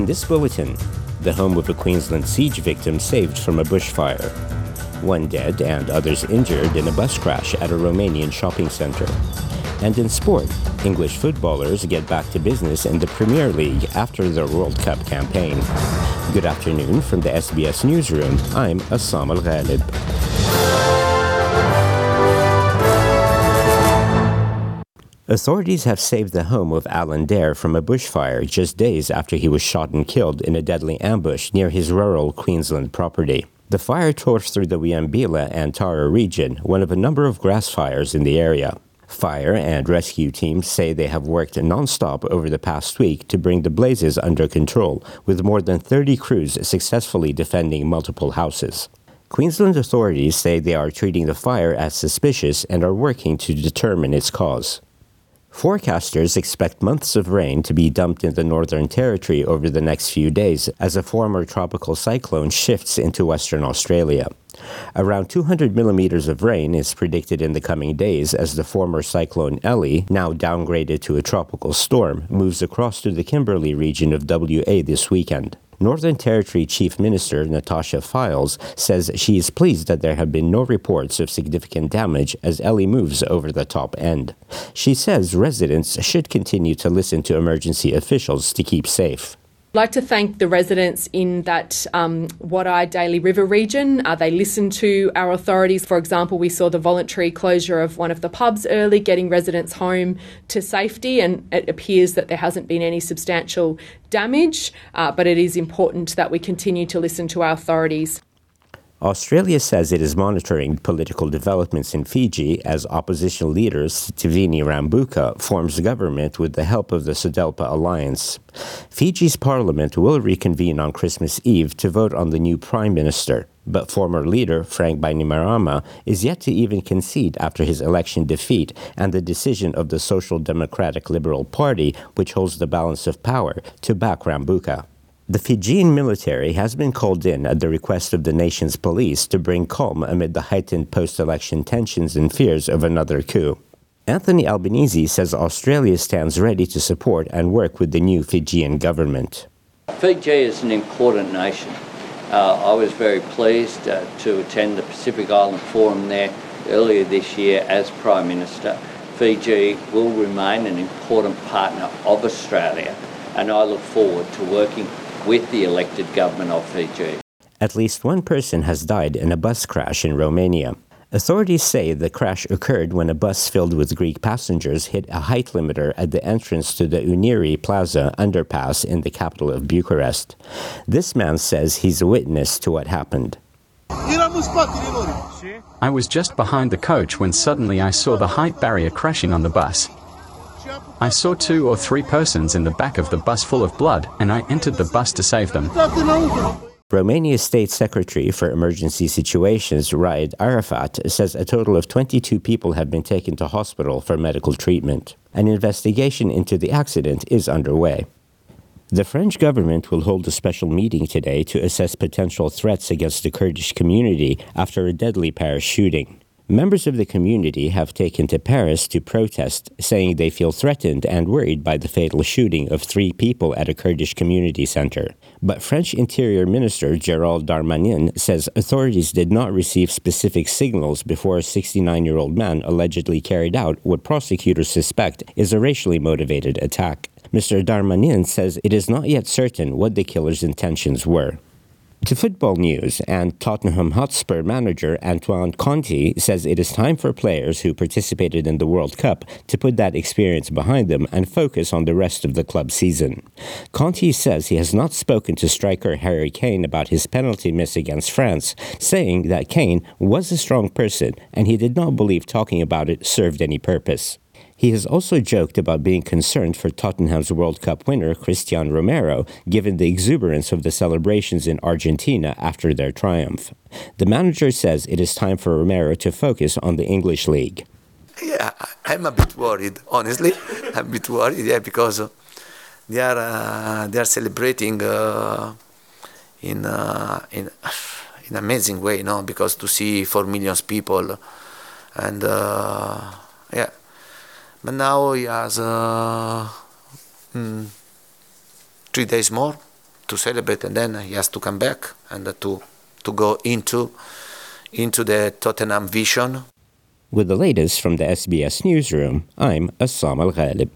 In this bulletin, the home of a Queensland siege victim saved from a bushfire. One dead and others injured in a bus crash at a Romanian shopping centre. And in sport, English footballers get back to business in the Premier League after their World Cup campaign. Good afternoon from the SBS Newsroom. I'm Assam Al Ghalib. Authorities have saved the home of Alan Dare from a bushfire just days after he was shot and killed in a deadly ambush near his rural Queensland property. The fire tore through the Wieambilla and Tara region, one of a number of grass fires in the area. Fire and rescue teams say they have worked non-stop over the past week to bring the blazes under control, with more than 30 crews successfully defending multiple houses. Queensland authorities say they are treating the fire as suspicious and are working to determine its cause. Forecasters expect months of rain to be dumped in the Northern Territory over the next few days as a former tropical cyclone shifts into Western Australia. Around 200 millimeters of rain is predicted in the coming days as the former cyclone Ellie, now downgraded to a tropical storm, moves across to the Kimberley region of WA this weekend. Northern Territory Chief Minister Natasha Fyles says she is pleased that there have been no reports of significant damage as Ellie moves over the top end. She says residents should continue to listen to emergency officials to keep safe. Like to thank the residents in that um, Wadeye Daly River region. Uh, they listened to our authorities. For example, we saw the voluntary closure of one of the pubs early, getting residents home to safety, and it appears that there hasn't been any substantial damage, uh, but it is important that we continue to listen to our authorities. Australia says it is monitoring political developments in Fiji as opposition leader Sitiveni Rabuka forms government with the help of the SODELPA alliance. Fiji's parliament will reconvene on Christmas Eve to vote on the new prime minister, but former leader Frank Bainimarama is yet to even concede after his election defeat and the decision of the Social Democratic Liberal Party, which holds the balance of power, to back Rabuka. The Fijian military has been called in at the request of the nation's police to bring calm amid the heightened post election tensions and fears of another coup. Anthony Albanese says Australia stands ready to support and work with the new Fijian government. Fiji is an important nation. Uh, I was very pleased uh, to attend the Pacific Island Forum there earlier this year as Prime Minister. Fiji will remain an important partner of Australia, and I look forward to working with the elected government of Fiji. At least one person has died in a bus crash in Romania. Authorities say the crash occurred when a bus filled with Greek passengers hit a height limiter at the entrance to the Unirii Plaza underpass in the capital of Bucharest. This man says he's a witness to what happened. I was just behind the coach when suddenly I saw the height barrier crashing on the bus. I saw two or three persons in the back of the bus full of blood, and I entered the bus to save them. Romania's State Secretary for Emergency Situations, Raed Arafat, says a total of 22 people have been taken to hospital for medical treatment. An investigation into the accident is underway. The French government will hold a special meeting today to assess potential threats against the Kurdish community after a deadly Paris shooting. Members of the community have taken to Paris to protest, saying they feel threatened and worried by the fatal shooting of three people at a Kurdish community center. But French Interior Minister Gerald Darmanin says authorities did not receive specific signals before a 69 year old man allegedly carried out what prosecutors suspect is a racially motivated attack. Mr. Darmanin says it is not yet certain what the killer's intentions were. To football news, and Tottenham Hotspur manager Antonio Conte says it is time for players who participated in the World Cup to put that experience behind them and focus on the rest of the club season. Conte says he has not spoken to striker Harry Kane about his penalty miss against France, saying that Kane was a strong person and he did not believe talking about it served any purpose. He has also joked about being concerned for Tottenham's World Cup winner, Cristian Romero, given the exuberance of the celebrations in Argentina after their triumph. The manager says it is time for Romero to focus on the English league. Yeah, I'm a bit worried, honestly. I'm a bit worried, yeah, because they are uh, they are celebrating uh, in uh, in in amazing way, you know, because to see four million people, and uh, yeah, but now he has uh, mm, three days more to celebrate, and then he has to come back and to to go into into the Tottenham vision. With the latest from the SBS newsroom, I'm Assam Al Ghalib.